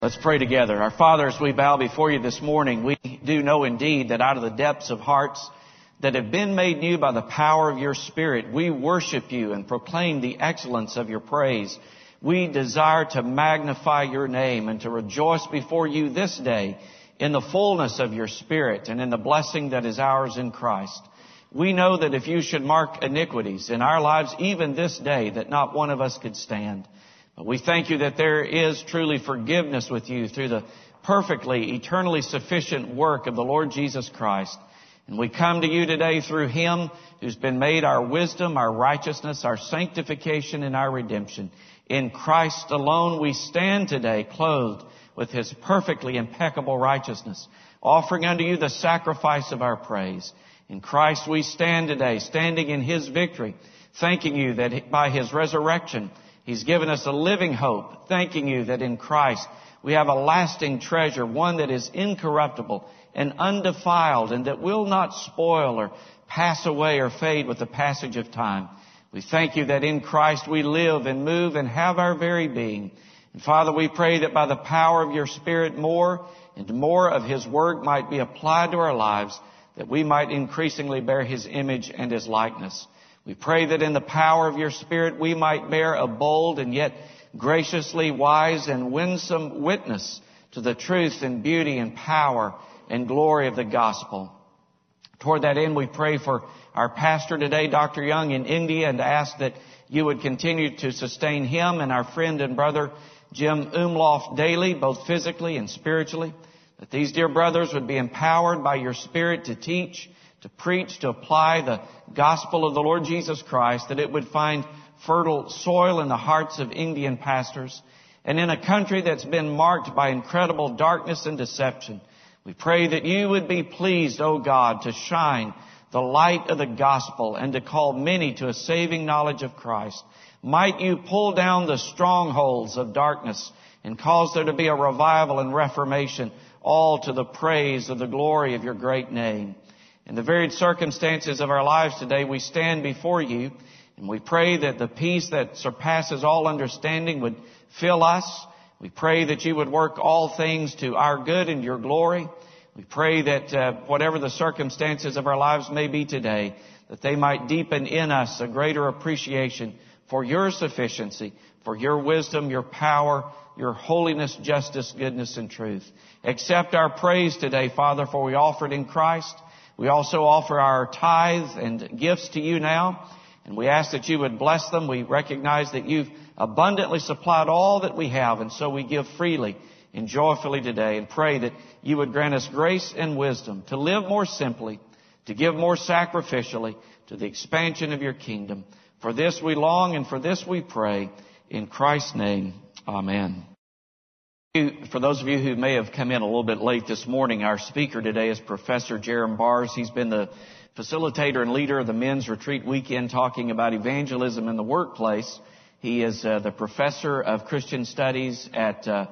Let's pray together. Our Father, as we bow before you this morning, we do know indeed that out of the depths of hearts that have been made new by the power of your Spirit, we worship you and proclaim the excellence of your praise. We desire to magnify your name and to rejoice before you this day in the fullness of your Spirit and in the blessing that is ours in Christ. We know that if you should mark iniquities in our lives even this day, that not one of us could stand. We thank you that there is truly forgiveness with you through the perfectly, eternally sufficient work of the Lord Jesus Christ. And we come to you today through Him who's been made our wisdom, our righteousness, our sanctification, and our redemption. In Christ alone we stand today clothed with His perfectly impeccable righteousness, offering unto you the sacrifice of our praise. In Christ we stand today, standing in His victory, thanking you that by His resurrection, He's given us a living hope, thanking you that in Christ we have a lasting treasure, one that is incorruptible and undefiled and that will not spoil or pass away or fade with the passage of time. We thank you that in Christ we live and move and have our very being. And Father, we pray that by the power of your Spirit more and more of His Word might be applied to our lives, that we might increasingly bear His image and His likeness. We pray that in the power of your Spirit we might bear a bold and yet graciously wise and winsome witness to the truth and beauty and power and glory of the gospel. Toward that end, we pray for our pastor today, Dr. Young in India, and ask that you would continue to sustain him and our friend and brother Jim Umloff daily, both physically and spiritually. That these dear brothers would be empowered by your Spirit to teach to preach, to apply the gospel of the Lord Jesus Christ, that it would find fertile soil in the hearts of Indian pastors. And in a country that's been marked by incredible darkness and deception, we pray that you would be pleased, O God, to shine the light of the gospel and to call many to a saving knowledge of Christ. Might you pull down the strongholds of darkness and cause there to be a revival and reformation, all to the praise of the glory of your great name. In the varied circumstances of our lives today, we stand before you and we pray that the peace that surpasses all understanding would fill us. We pray that you would work all things to our good and your glory. We pray that uh, whatever the circumstances of our lives may be today, that they might deepen in us a greater appreciation for your sufficiency, for your wisdom, your power, your holiness, justice, goodness, and truth. Accept our praise today, Father, for we offer it in Christ. We also offer our tithes and gifts to you now, and we ask that you would bless them. We recognize that you've abundantly supplied all that we have, and so we give freely and joyfully today and pray that you would grant us grace and wisdom to live more simply, to give more sacrificially to the expansion of your kingdom. For this we long and for this we pray. In Christ's name, amen. For those of you who may have come in a little bit late this morning, our speaker today is Professor Jerram Barrs. He's been the facilitator and leader of the men's retreat weekend talking about evangelism in the workplace. He is uh, the professor of Christian studies at uh,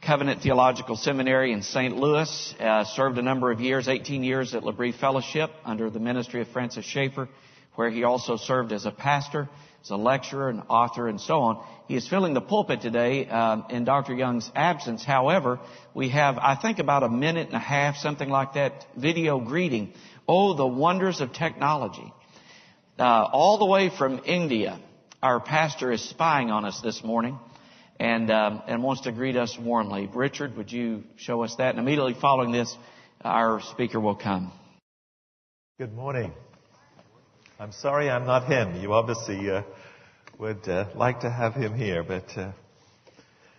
Covenant Theological Seminary in St. Louis. Uh, served a number of years, 18 years at L'Abri Fellowship under the ministry of Francis Schaeffer, where he also served as a pastor as a lecturer and author and so on. He is filling the pulpit today um, in Dr. Young's absence. However, we have, I think, about a minute and a half, something like that, video greeting. Oh, the wonders of technology. Uh, all the way from India, our pastor is spying on us this morning and, um, and wants to greet us warmly. Richard, would you show us that? And immediately following this, our speaker will come. Good morning. I'm sorry I'm not him. You obviously uh, would uh, like to have him here, but uh,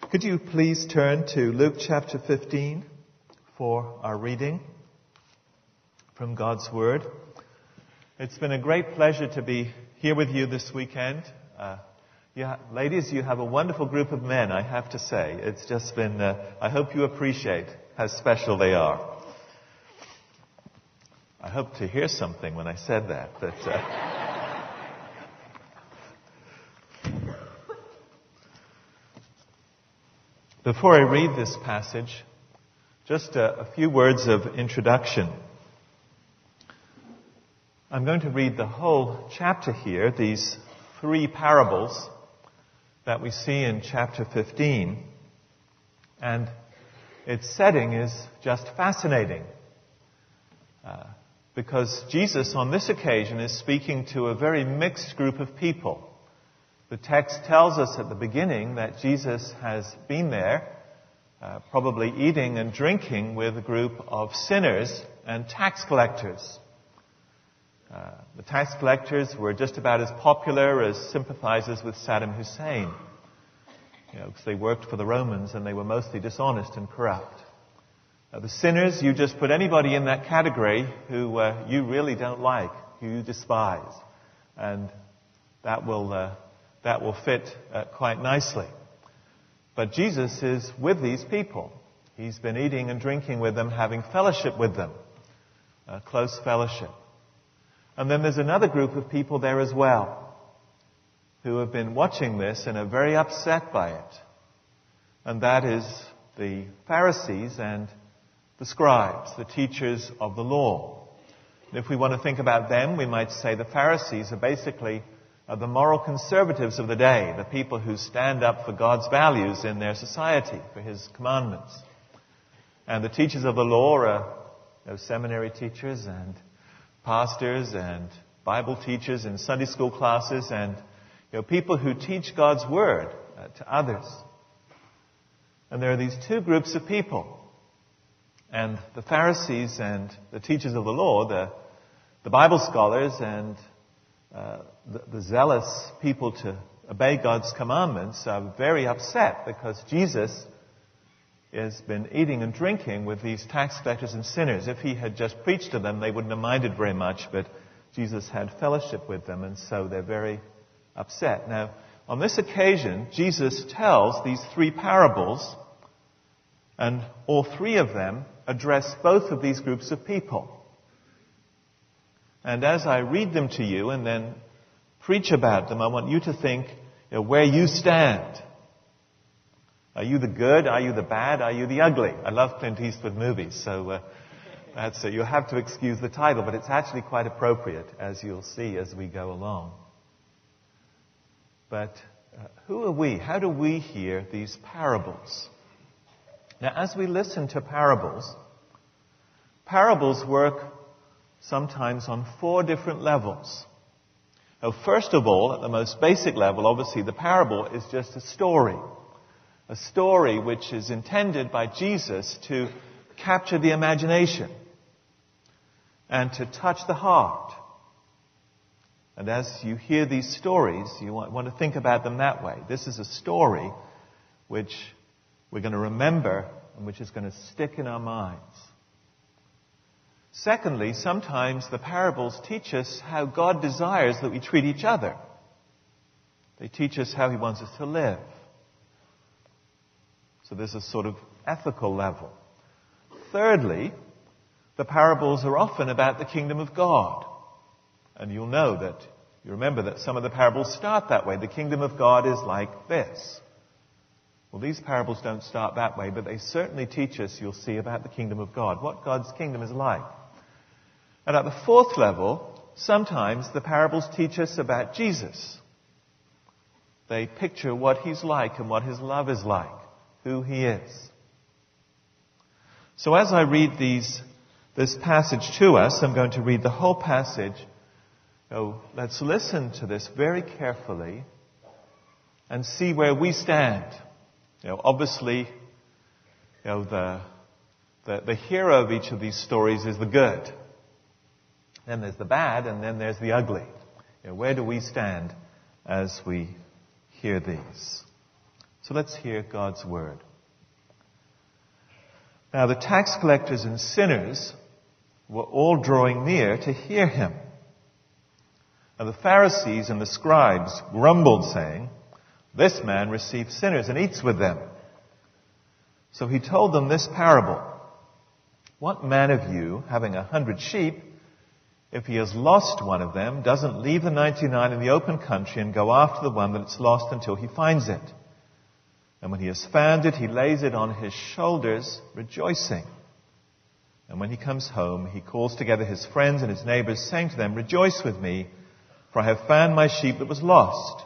could you please turn to Luke chapter 15 for our reading from God's Word? It's been a great pleasure to be here with you this weekend. Uh, ladies, you have a wonderful group of men, I have to say. It's just been, uh, I hope you appreciate how special they are. I hope to hear something when I said that, but. Uh, before I read this passage, just a, a few words of introduction. I'm going to read the whole chapter here, these three parables that we see in chapter 15. And its setting is just fascinating. Uh, because Jesus, on this occasion, is speaking to a very mixed group of people. The text tells us at the beginning that Jesus has been there, uh, probably eating and drinking with a group of sinners and tax collectors. Uh, the tax collectors were just about as popular as sympathizers with Saddam Hussein. You know, because they worked for the Romans and they were mostly dishonest and corrupt. Uh, the sinners, you just put anybody in that category who uh, you really don't like, who you despise. And that will uh, that will fit uh, quite nicely. But Jesus is with these people. He's been eating and drinking with them, having fellowship with them, close fellowship. And then there's another group of people there as well who have been watching this and are very upset by it. And that is the Pharisees and the scribes, the teachers of the law. And if we want to think about them, we might say the Pharisees are basically the moral conservatives of the day, the people who stand up for God's values in their society, for His commandments. And the teachers of the law are you know, seminary teachers and pastors and Bible teachers in Sunday school classes and you know, people who teach God's Word uh, to others. And there are these two groups of people. And the Pharisees and the teachers of the law, the, the Bible scholars and uh, the, the zealous people to obey God's commandments are very upset because Jesus has been eating and drinking with these tax collectors and sinners. If he had just preached to them, they wouldn't have minded very much, but Jesus had fellowship with them, and so they're very upset. Now, on this occasion, Jesus tells these three parables, and all three of them address both of these groups of people. And as I read them to you and then preach about them, I want you to think you know, where you stand. Are you the good? Are you the bad? Are you the ugly? I love Clint Eastwood movies, so uh, that's, uh, you'll have to excuse the title, but it's actually quite appropriate, as you'll see as we go along. But uh, who are we? How do we hear these parables? Now, as we listen to parables, parables work sometimes on four different levels. Now, first of all, at the most basic level, obviously the parable is just a story. A story which is intended by Jesus to capture the imagination and to touch the heart. And as you hear these stories, you want, to think about them that way. This is a story which we're going to remember and which is going to stick in our minds. Secondly, sometimes the parables teach us how God desires that we treat each other. They teach us how He wants us to live. So there's a sort of ethical level. Thirdly, the parables are often about the kingdom of God. And you'll know that, you remember that some of the parables start that way. The kingdom of God is like this. Well, these parables don't start that way, but they certainly teach us, you'll see, about the kingdom of God, what God's kingdom is like. And at the fourth level, sometimes the parables teach us about Jesus. They picture what he's like and what his love is like, who he is. So as I read these, this passage to us, I'm going to read the whole passage. Oh, let's listen to this very carefully and see where we stand. You know, obviously, you know, the, the, the hero of each of these stories is the good. Then there's the bad, and then there's the ugly. You know, where do we stand as we hear these? So let's hear God's word. Now the tax collectors and sinners were all drawing near to hear him. And the Pharisees and the scribes grumbled, saying, This man receives sinners and eats with them. So he told them this parable. What man of you, having a hundred sheep, if he has lost one of them, doesn't leave the 99 in the open country and go after the one that's lost until he finds it. And when he has found it, he lays it on his shoulders, rejoicing. And when he comes home, he calls together his friends and his neighbors, saying to them, Rejoice with me, for I have found my sheep that was lost.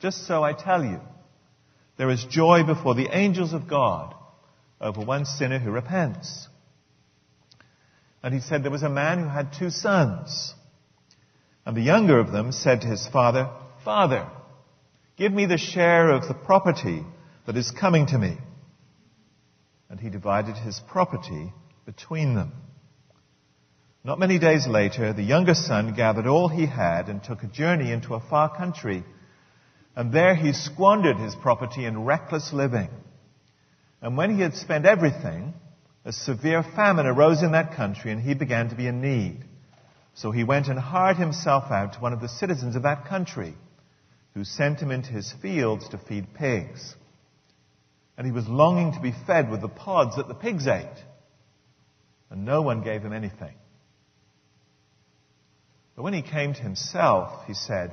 Just so I tell you, there is joy before the angels of God over one sinner who repents. And he said there was a man who had two sons. And the younger of them said to his father, Father, give me the share of the property that is coming to me. And he divided his property between them. Not many days later, the younger son gathered all he had and took a journey into a far country. And there he squandered his property in reckless living. And when he had spent everything, a severe famine arose in that country and he began to be in need. So he went and hired himself out to one of the citizens of that country, who sent him into his fields to feed pigs. And he was longing to be fed with the pods that the pigs ate and no one gave him anything. But when he came to himself, he said,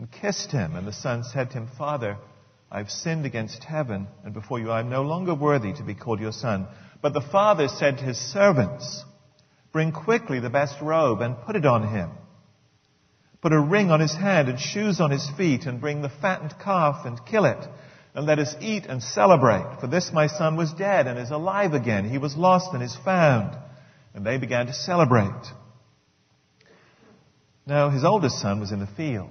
and kissed him. And the son said to him, Father, I've sinned against heaven and before you. I am no longer worthy to be called your son. But the father said to his servants, Bring quickly the best robe and put it on him. Put a ring on his hand and shoes on his feet and bring the fattened calf and kill it and let us eat and celebrate. For this my son was dead and is alive again. He was lost and is found. And they began to celebrate. Now his oldest son was in the field.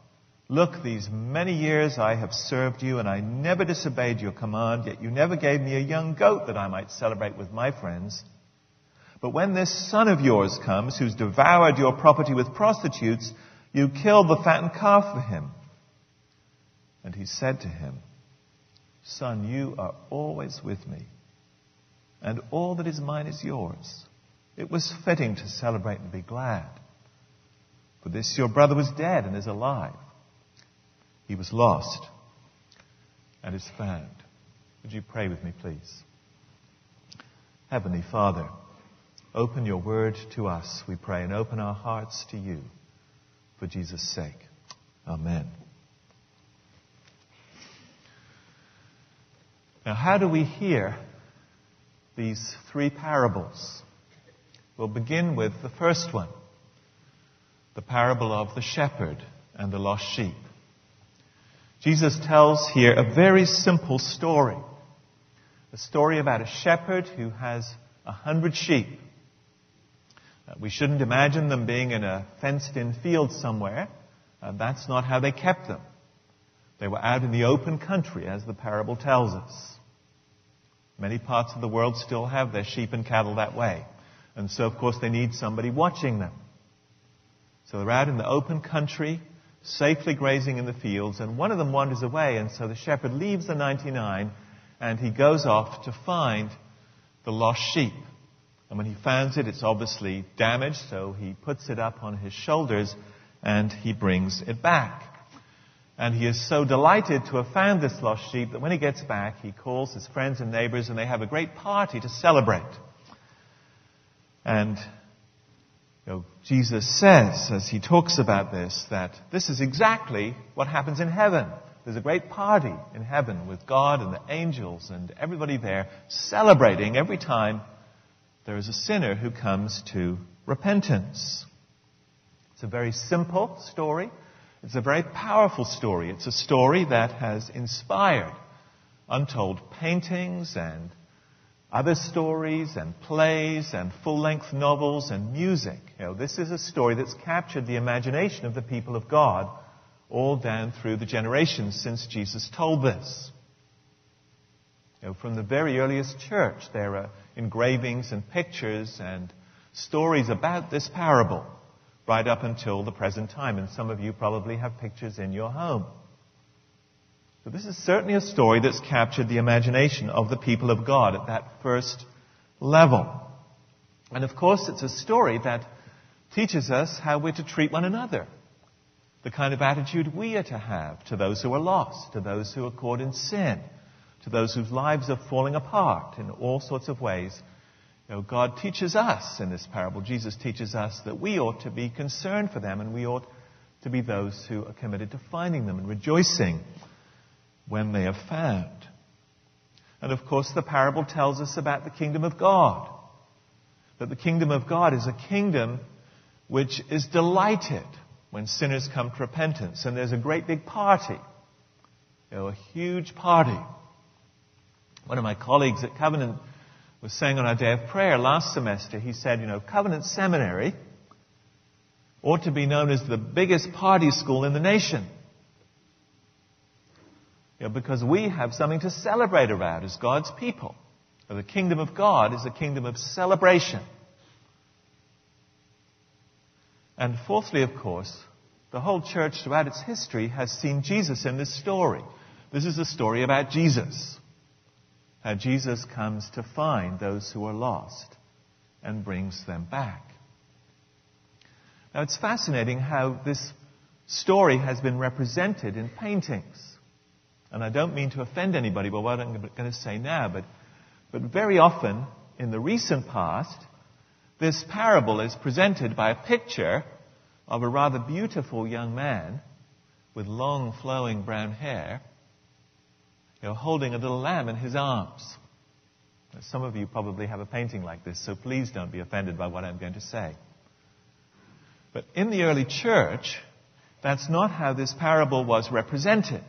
Look, these many years I have served you, and I never disobeyed your command, yet you never gave me a young goat that I might celebrate with my friends. But when this son of yours comes, who's devoured your property with prostitutes, you killed the fattened calf for him. And he said to him, Son, you are always with me, and all that is mine is yours. It was fitting to celebrate and be glad. For this your brother was dead and is alive. He was lost and is found. Would you pray with me, please? Heavenly Father, open your word to us, we pray, and open our hearts to you for Jesus' sake. Amen. Now, how do we hear these three parables? We'll begin with the first one the parable of the shepherd and the lost sheep. Jesus tells here a very simple story. A story about a shepherd who has a hundred sheep. Uh, we shouldn't imagine them being in a fenced in field somewhere. Uh, that's not how they kept them. They were out in the open country, as the parable tells us. Many parts of the world still have their sheep and cattle that way. And so, of course, they need somebody watching them. So they're out in the open country, safely grazing in the fields, and one of them wanders away, and so the shepherd leaves the 99 and he goes off to find the lost sheep. And when he finds it, it's obviously damaged, so he puts it up on his shoulders and he brings it back. And he is so delighted to have found this lost sheep that when he gets back, he calls his friends and neighbors and they have a great party to celebrate. And know, Jesus says, as he talks about this, that this is exactly what happens in heaven. There's a great party in heaven with God and the angels and everybody there celebrating every time there is a sinner who comes to repentance. It's a very simple story. It's a very powerful story. It's a story that has inspired untold paintings and other stories and plays and full-length novels and music. You know, this is a story that's captured the imagination of the people of God all down through the generations since Jesus told this. You know, from the very earliest church, there are engravings and pictures and stories about this parable right up until the present time. And some of you probably have pictures in your home. So this is certainly a story that's captured the imagination of the people of God at that first level. And of course, it's a story that teaches us how we're to treat one another. The kind of attitude we are to have to those who are lost, to those who are caught in sin, to those whose lives are falling apart in all sorts of ways. You know, God teaches us in this parable, Jesus teaches us that we ought to be concerned for them and we ought to be those who are committed to finding them and rejoicing when they are found. And of course, the parable tells us about the kingdom of God. That the kingdom of God is a kingdom which is delighted when sinners come to repentance. And there's a great big party. You know, a huge party. One of my colleagues at Covenant was saying on our day of prayer last semester, he said, you know, Covenant Seminary ought to be known as the biggest party school in the nation. You know, because we have something to celebrate around as God's people. The kingdom of God is a kingdom of celebration. And fourthly, of course, the whole church throughout its history has seen Jesus in this story. This is a story about Jesus. How Jesus comes to find those who are lost and brings them back. Now it's fascinating how this story has been represented in paintings. And I don't mean to offend anybody by what I'm going to say now, but, but very often in the recent past, this parable is presented by a picture of a rather beautiful young man with long flowing brown hair, you know, holding a little lamb in his arms. Some of you probably have a painting like this, so please don't be offended by what I'm going to say. But in the early church, that's not how this parable was represented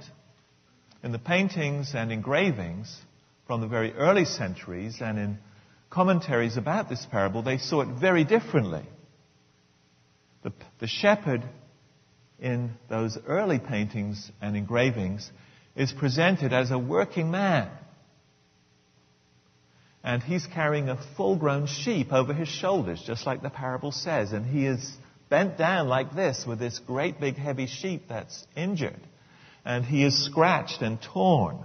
in the paintings and engravings from the very early centuries and in commentaries about this parable, they saw it very differently. The, the shepherd in those early paintings and engravings is presented as a working man. And he's carrying a full grown sheep over his shoulders, just like the parable says. And he is bent down like this with this great big heavy sheep that's injured and he is scratched and torn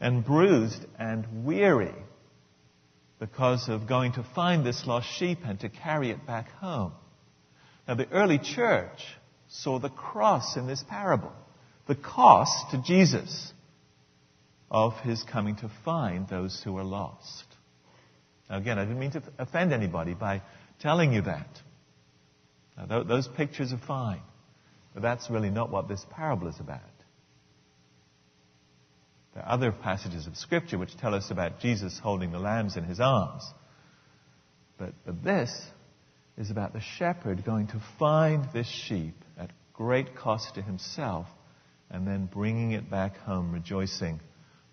and bruised and weary because of going to find this lost sheep and to carry it back home. Now, the early church saw the cross in this parable, the cost to Jesus of his coming to find those who are lost. Now, again, I didn't mean to offend anybody by telling you that. Now, those pictures are fine, but that's really not what this parable is about. There are other passages of Scripture which tell us about Jesus holding the lambs in his arms. But, but this is about the shepherd going to find this sheep at great cost to himself and then bringing it back home rejoicing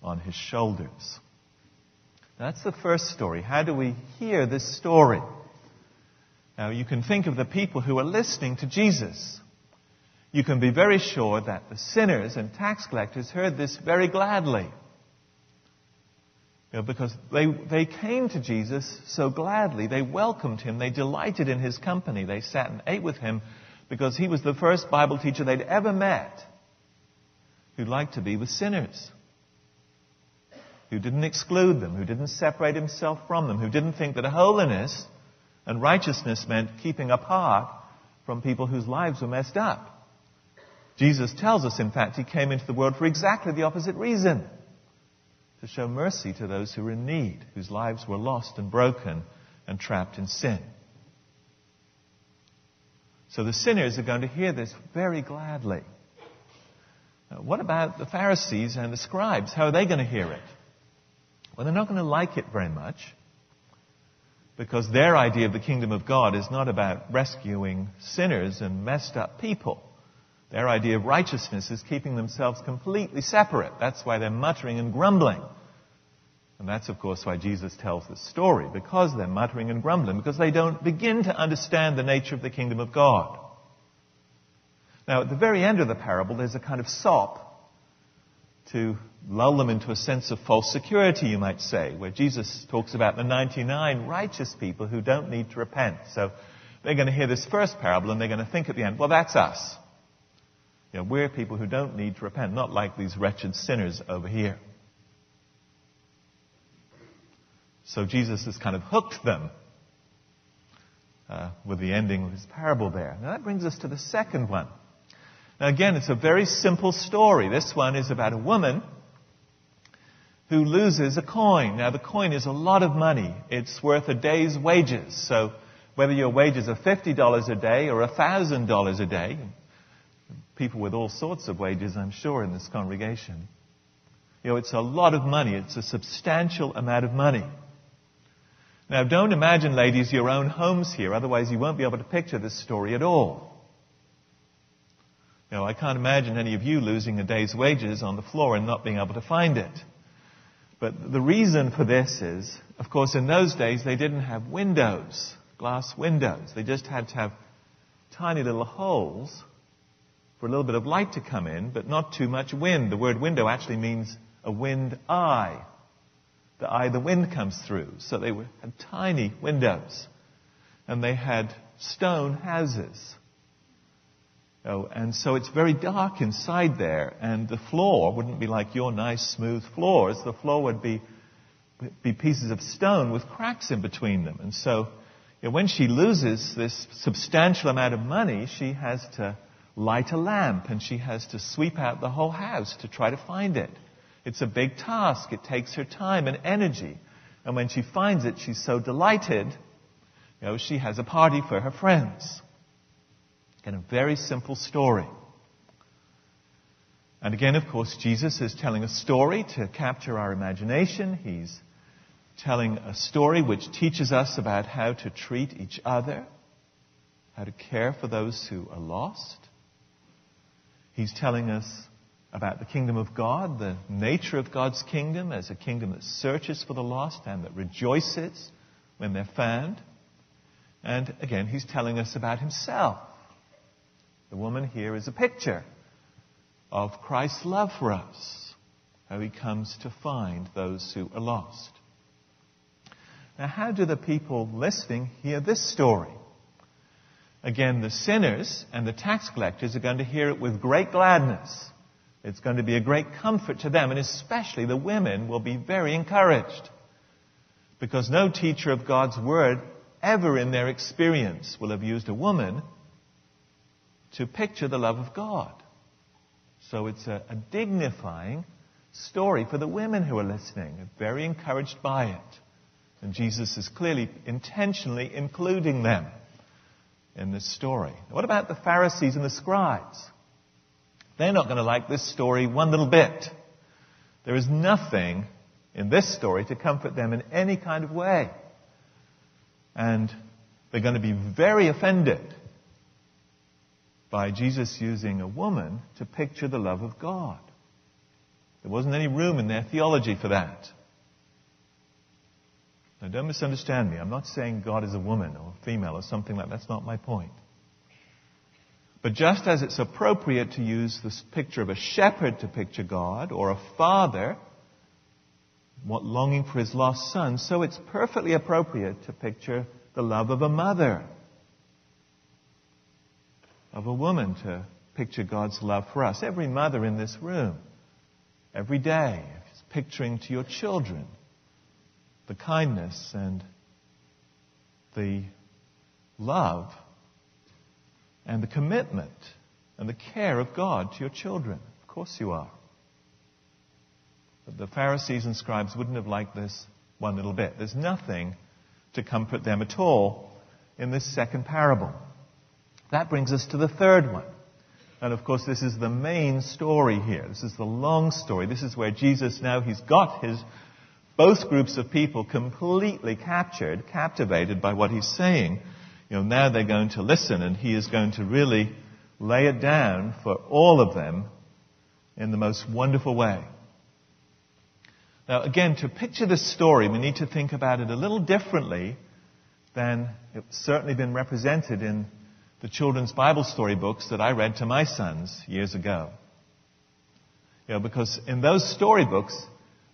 on his shoulders. That's the first story. How do we hear this story? Now, you can think of the people who are listening to Jesus you can be very sure that the sinners and tax collectors heard this very gladly. You know, because they, they came to Jesus so gladly. They welcomed him. They delighted in his company. They sat and ate with him because he was the first Bible teacher they'd ever met who liked to be with sinners. Who didn't exclude them, who didn't separate himself from them, who didn't think that holiness and righteousness meant keeping apart from people whose lives were messed up. Jesus tells us, in fact, he came into the world for exactly the opposite reason to show mercy to those who were in need, whose lives were lost and broken and trapped in sin. So the sinners are going to hear this very gladly. Now, what about the Pharisees and the scribes? How are they going to hear it? Well, they're not going to like it very much. Because their idea of the kingdom of God is not about rescuing sinners and messed up people. Their idea of righteousness is keeping themselves completely separate. That's why they're muttering and grumbling. And that's, of course, why Jesus tells this story, because they're muttering and grumbling, because they don't begin to understand the nature of the kingdom of God. Now, at the very end of the parable, there's a kind of sop to lull them into a sense of false security, you might say, where Jesus talks about the 99 righteous people who don't need to repent. So they're going to hear this first parable and they're going to think at the end, well, that's us. You know, we're people who don't need to repent, not like these wretched sinners over here. So Jesus has kind of hooked them uh, with the ending of his parable there. Now that brings us to the second one. Now again, it's a very simple story. This one is about a woman who loses a coin. Now the coin is a lot of money. It's worth a day's wages. So whether your wages are $50 a day or $1,000 a day, people with all sorts of wages, I'm sure, in this congregation, you know, it's a lot of money. It's a substantial amount of money. Now, don't imagine, ladies, your own homes here, otherwise you won't be able to picture this story at all. You know, I can't imagine any of you losing a day's wages on the floor and not being able to find it. But the reason for this is, of course, in those days they didn't have windows, glass windows. They just had to have tiny little holes for a little bit of light to come in, but not too much wind. The word window actually means a wind eye the eye the wind comes through. So they had tiny windows. And they had stone houses. Oh, and so it's very dark inside there, and the floor wouldn't be like your nice smooth floors. The floor would be, be pieces of stone with cracks in between them. And so you know, when she loses this substantial amount of money, she has to light a lamp and she has to sweep out the whole house to try to find it. It's a big task. It takes her time and energy. And when she finds it, she's so delighted, you know, she has a party for her friends. And a very simple story. And again, of course, Jesus is telling a story to capture our imagination. He's telling a story which teaches us about how to treat each other, how to care for those who are lost. He's telling us about the kingdom of God, the nature of God's kingdom as a kingdom that searches for the lost and that rejoices when they're found. And again, he's telling us about himself. The woman here is a picture of Christ's love for us, how he comes to find those who are lost. Now, how do the people listening hear this story? Again, the sinners and the tax collectors are going to hear it with great gladness. It's going to be a great comfort to them, and especially the women will be very encouraged. Because no teacher of God's Word ever in their experience will have used a woman to picture the love of God. So it's a, a dignifying story for the women who are listening, very encouraged by it. And Jesus is clearly intentionally including them in this story. What about the Pharisees and the scribes? They're not going to like this story one little bit. There is nothing in this story to comfort them in any kind of way. And they're going to be very offended by Jesus using a woman to picture the love of God. There wasn't any room in their theology for that. Now, don't misunderstand me. I'm not saying God is a woman or female or something like that. That's not my point. But just as it's appropriate to use this picture of a shepherd to picture God, or a father what longing for his lost son, so it's perfectly appropriate to picture the love of a mother, of a woman to picture God's love for us. Every mother in this room, every day, is picturing to your children the kindness and the love and the commitment and the care of God to your children. Of course you are. But the Pharisees and scribes wouldn't have liked this one little bit. There's nothing to comfort them at all in this second parable. That brings us to the third one. And of course, this is the main story here. This is the long story. This is where Jesus now, he's got his both groups of people completely captured, captivated by what he's saying. You know, now they're going to listen and he is going to really lay it down for all of them in the most wonderful way. Now, again, to picture this story, we need to think about it a little differently than it's certainly been represented in the children's Bible story books that I read to my sons years ago. You know, because in those storybooks,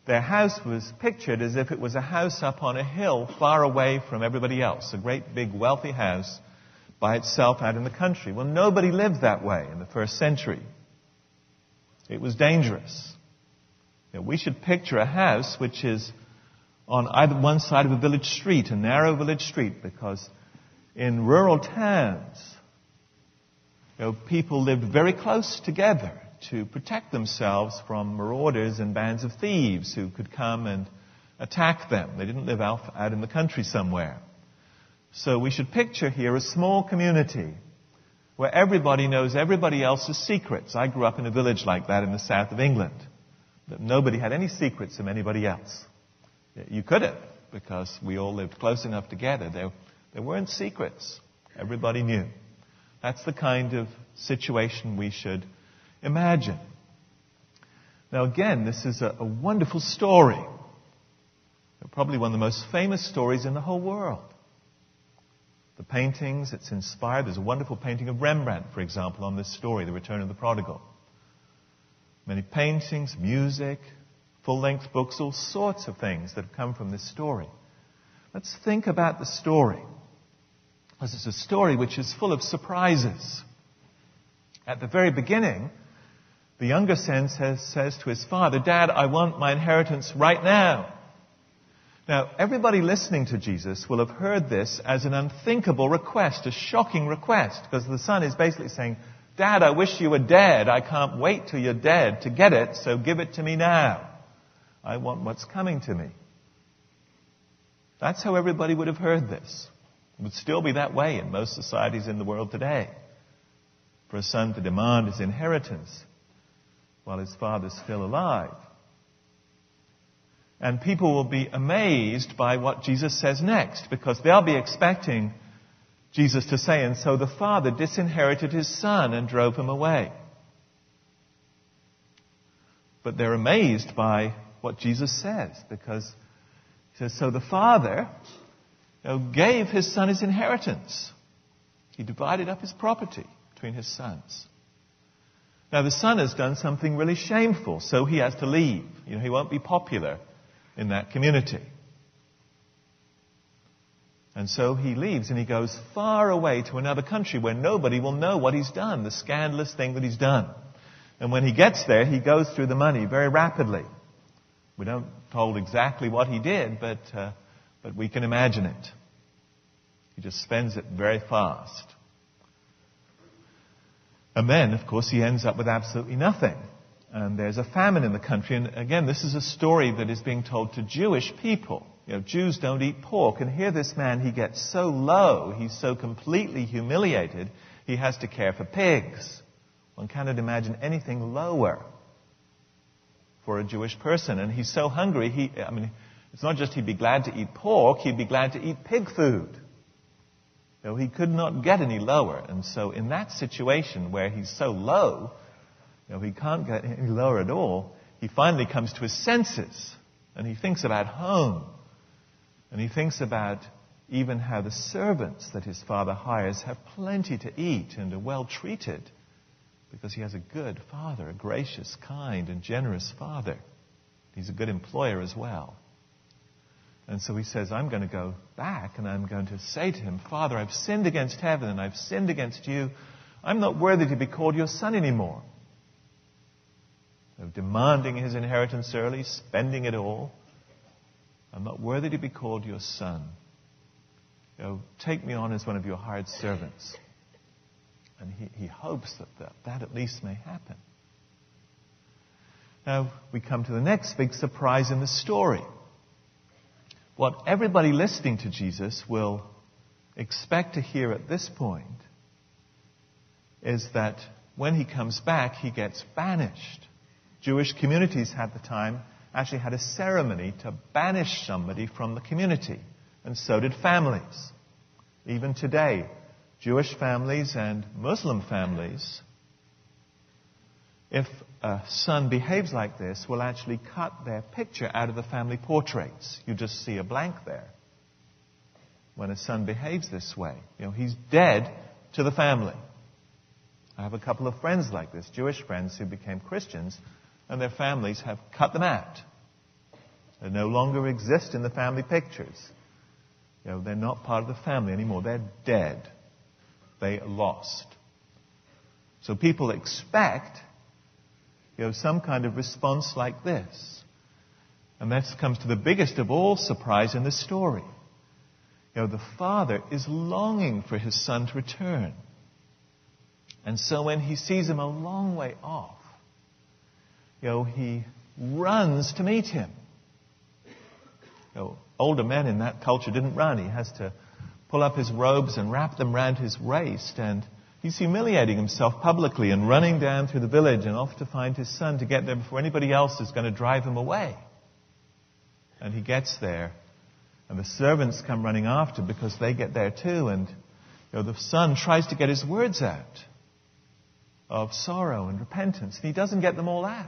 their house was pictured as if it was a house up on a hill far away from everybody else, a great big wealthy house by itself out in the country. Well, nobody lived that way in the first century. It was dangerous. You know, we should picture a house which is on either one side of a village street, a narrow village street, because in rural towns, you know, people lived very close together to protect themselves from marauders and bands of thieves who could come and attack them. They didn't live out, out in the country somewhere. So we should picture here a small community where everybody knows everybody else's secrets. I grew up in a village like that in the south of England. That nobody had any secrets from anybody else. You couldn't, because we all lived close enough together. There, there weren't secrets. Everybody knew. That's the kind of situation we should imagine. Now, again, this is a, a wonderful story. Probably one of the most famous stories in the whole world. The paintings, it's inspired. There's a wonderful painting of Rembrandt, for example, on this story, The Return of the Prodigal. Many paintings, music, full length books, all sorts of things that have come from this story. Let's think about the story. Because it's a story which is full of surprises. At the very beginning, the younger son says, says to his father, Dad, I want my inheritance right now. Now, everybody listening to Jesus will have heard this as an unthinkable request, a shocking request, because the son is basically saying, Dad, I wish you were dead. I can't wait till you're dead to get it, so give it to me now. I want what's coming to me. That's how everybody would have heard this. It would still be that way in most societies in the world today. For a son to demand his inheritance while his father's still alive. And people will be amazed by what Jesus says next because they'll be expecting Jesus to say, and so the father disinherited his son and drove him away. But they're amazed by what Jesus says because he says, so the father you know, gave his son his inheritance. He divided up his property between his sons. Now the son has done something really shameful, so he has to leave. You know, he won't be popular in that community. And so he leaves and he goes far away to another country where nobody will know what he's done, the scandalous thing that he's done. And when he gets there, he goes through the money very rapidly. We don't told exactly what he did, but, uh, but we can imagine it. He just spends it very fast. And then, of course, he ends up with absolutely nothing. And there's a famine in the country. And again, this is a story that is being told to Jewish people. You know, Jews don't eat pork. And here this man, he gets so low, he's so completely humiliated, he has to care for pigs. One cannot imagine anything lower for a Jewish person. And he's so hungry, he, I mean, it's not just he'd be glad to eat pork, he'd be glad to eat pig food. You he could not get any lower. And so in that situation where he's so low, you know, he can't get any lower at all, he finally comes to his senses and he thinks about home. And he thinks about even how the servants that his father hires have plenty to eat and are well treated because he has a good father, a gracious, kind, and generous father. He's a good employer as well. And so he says, I'm going to go back and I'm going to say to him, Father, I've sinned against heaven and I've sinned against you. I'm not worthy to be called your son anymore. Of demanding his inheritance early, spending it all. I'm not worthy to be called your son. Take me on as one of your hired servants. And he, he hopes that, that that at least may happen. Now, we come to the next big surprise in the story what everybody listening to Jesus will expect to hear at this point is that when he comes back, he gets banished. Jewish communities at the time actually had a ceremony to banish somebody from the community. And so did families. Even today, Jewish families and Muslim families, if a son behaves like this, will actually cut their picture out of the family portraits. You just see a blank there. When a son behaves this way, you know, he's dead to the family. I have a couple of friends like this, Jewish friends who became Christians, and their families have cut them out. They no longer exist in the family pictures. You know, they're not part of the family anymore. They're dead. They lost. So people expect, you know, some kind of response like this. And that comes to the biggest of all surprise in the story. You know, the father is longing for his son to return. And so when he sees him a long way off, you know, he runs to meet him. You know, older men in that culture didn't run. He has to pull up his robes and wrap them round his waist. And he's humiliating himself publicly and running down through the village and off to find his son to get there before anybody else is going to drive him away. And he gets there, and the servants come running after because they get there too. And you know, the son tries to get his words out of sorrow and repentance. And he doesn't get them all out.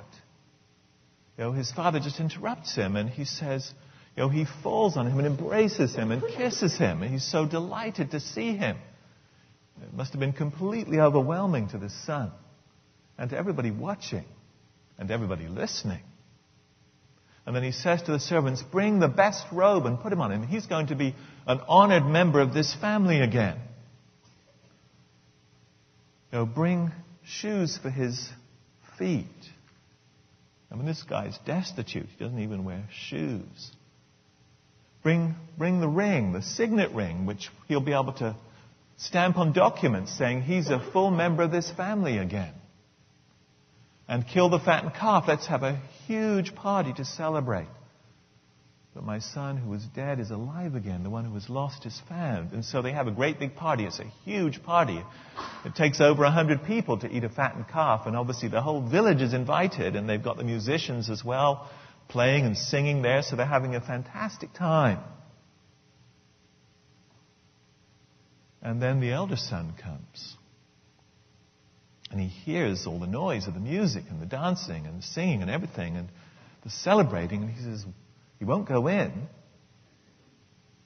You know, his father just interrupts him and he says, you know, he falls on him and embraces him and kisses him. And he's so delighted to see him. It must have been completely overwhelming to the son and to everybody watching and everybody listening. And then he says to the servants, Bring the best robe and put him on him. He's going to be an honored member of this family again. You know, bring shoes for his feet. I mean, this guy's destitute. He doesn't even wear shoes. Bring, bring the ring, the signet ring, which he'll be able to stamp on documents saying he's a full member of this family again. And kill the fattened calf. Let's have a huge party to celebrate. But my son who was dead is alive again. The one who was lost is found. And so they have a great big party. It's a huge party. It takes over a hundred people to eat a fattened calf. And obviously the whole village is invited. And they've got the musicians as well playing and singing there. So they're having a fantastic time. And then the elder son comes. And he hears all the noise of the music and the dancing and the singing and everything and the celebrating. And he says, he won't go in.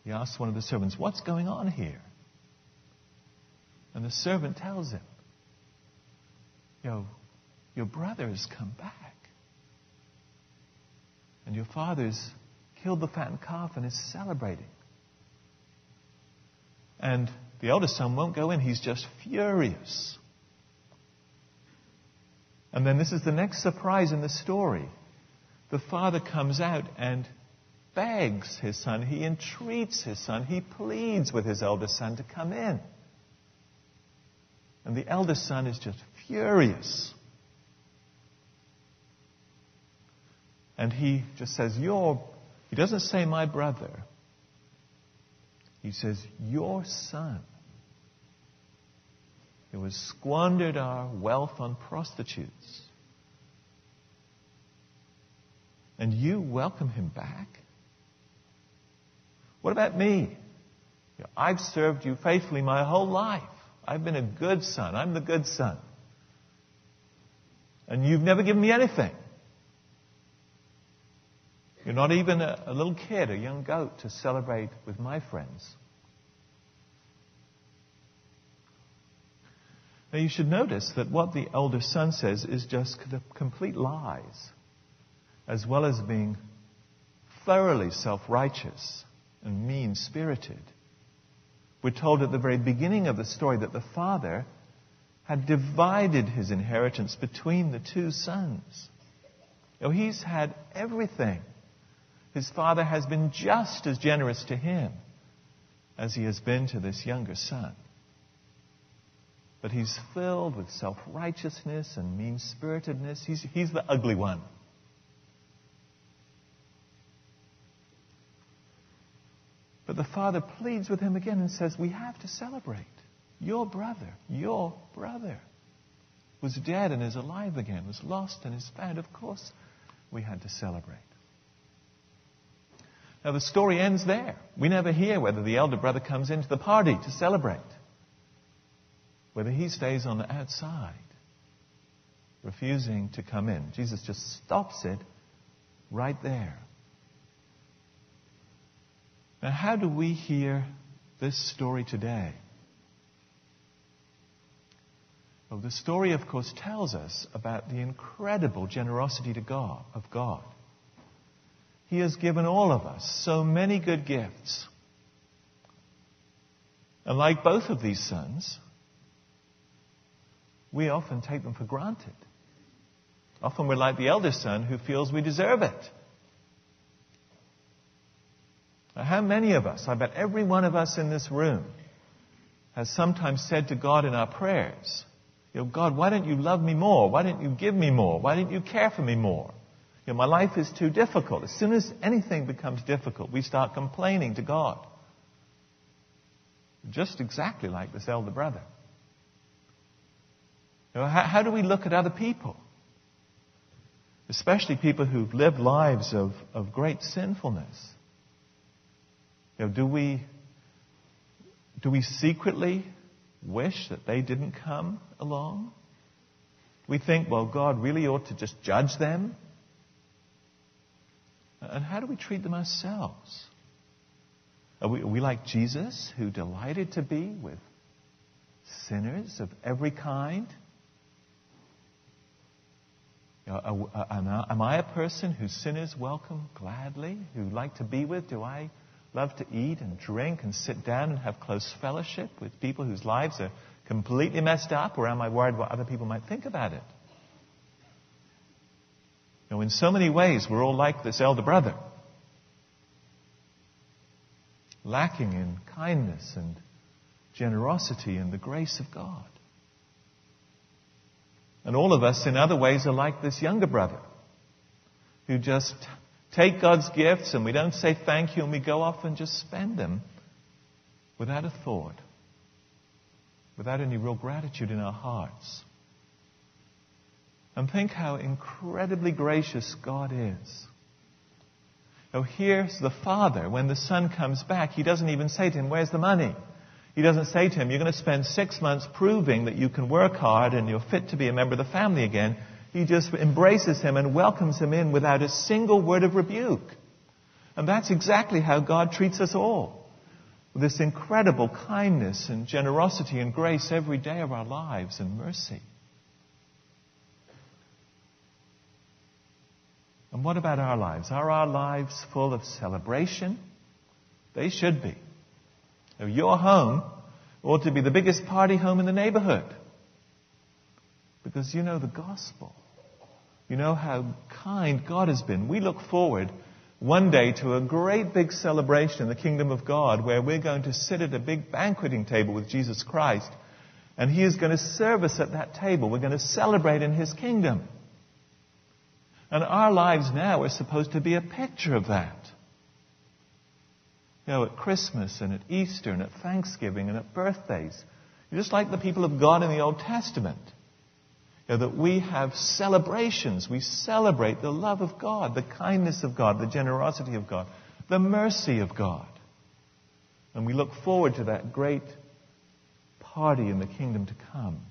He asks one of the servants, What's going on here? And the servant tells him, Yo, your brother has come back. And your father's killed the fattened calf and is celebrating. And the eldest son won't go in. He's just furious. And then this is the next surprise in the story. The father comes out and begs his son, he entreats his son, he pleads with his eldest son to come in. And the eldest son is just furious. And he just says, You're, he doesn't say my brother. He says, Your son, who has squandered our wealth on prostitutes. And you welcome him back? What about me? I've served you faithfully my whole life. I've been a good son. I'm the good son. And you've never given me anything. You're not even a, a, little kid, a young goat, to celebrate with my friends. Now you should notice that what the elder son says is just complete lies, as well as being thoroughly self righteous and mean spirited. We're told at the very beginning of the story that the father had divided his inheritance between the two sons. You he's had everything. His father has been just as generous to him as he has been to this younger son. But he's filled with self righteousness and mean spiritedness. He's, he's the ugly one. But the father pleads with him again and says, We have to celebrate. Your brother, your brother, was dead and is alive again, was lost and is found. Of course, we had to celebrate. Now, the story ends there. We never hear whether the elder brother comes into the party to celebrate, whether he stays on the outside, refusing to come in. Jesus just stops it right there. Now, how do we hear this story today? Well, the story, of course, tells us about the incredible generosity to God, of God. He has given all of us so many good gifts. And like both of these sons, we often take them for granted. Often we're like the eldest son who feels we deserve it. Now, how many of us, I bet every one of us in this room, has sometimes said to God in our prayers, you know, God, why don't you love me more? Why don't you give me more? Why don't you care for me more? You know, my life is too difficult. As soon as anything becomes difficult, we start complaining to God. Just exactly like this elder brother. You know, how, how do we look at other people? Especially people who've lived lives of, of great sinfulness. You know, do we, do we secretly wish that they didn't come along? We think, well, God really ought to just judge them. And how do we treat them ourselves? Are we, are we like Jesus, who delighted to be with sinners of every kind? You know, am I a person who sinners welcome gladly, who like to be with? Do I love to eat and drink and sit down and have close fellowship with people whose lives are completely messed up, or am I worried what other people might think about it? You know, in so many ways, we're all like this elder brother, lacking in kindness and generosity and the grace of God. And all of us, in other ways, are like this younger brother who just take God's gifts and we don't say thank you and we go off and just spend them without a thought, without any real gratitude in our hearts. And think how incredibly gracious God is. Now, here's the father. When the son comes back, he doesn't even say to him, Where's the money? He doesn't say to him, You're going to spend six months proving that you can work hard and you're fit to be a member of the family again. He just embraces him and welcomes him in without a single word of rebuke. And that's exactly how God treats us all. With this incredible kindness and generosity and grace every day of our lives and mercy. And what about our lives? Are our lives full of celebration? They should be. Your home ought to be the biggest party home in the neighborhood. Because you know the gospel. You know how kind God has been. We look forward one day to a great big celebration in the kingdom of God where we're going to sit at a big banqueting table with Jesus Christ and He is going to serve us at that table. We're going to celebrate in His kingdom. And our lives now are supposed to be a picture of that. You know, at Christmas and at Easter and at Thanksgiving and at birthdays. just like the people of God in the Old Testament. You know, that we have celebrations. We celebrate the love of God, the kindness of God, the generosity of God, the mercy of God. And we look forward to that great party in the kingdom to come.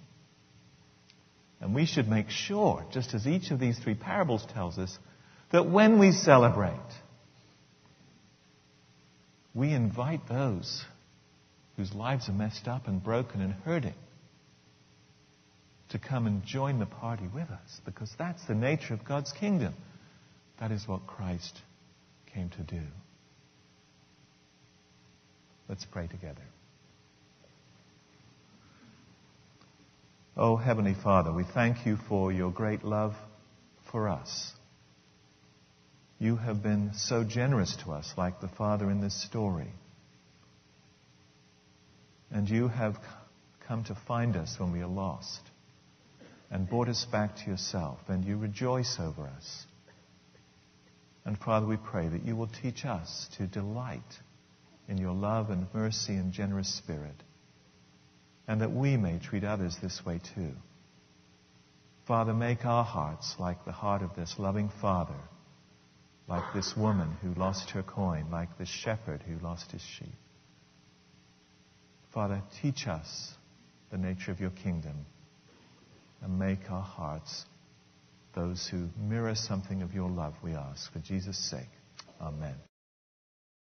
And we should make sure, just as each of these three parables tells us, that when we celebrate, we invite those whose lives are messed up and broken and hurting to come and join the party with us because that's the nature of God's kingdom. That is what Christ came to do. Let's pray together. Oh, Heavenly Father, we thank you for your great love for us. You have been so generous to us, like the Father in this story. And you have come to find us when we are lost and brought us back to yourself, and you rejoice over us. And Father, we pray that you will teach us to delight in your love and mercy and generous spirit, and that we may treat others this way too. Father, make our hearts like the heart of this loving Father like this woman who lost her coin, like this shepherd who lost his sheep. Father, teach us the nature of your kingdom and make our hearts those who mirror something of your love, we ask. For Jesus' sake, amen.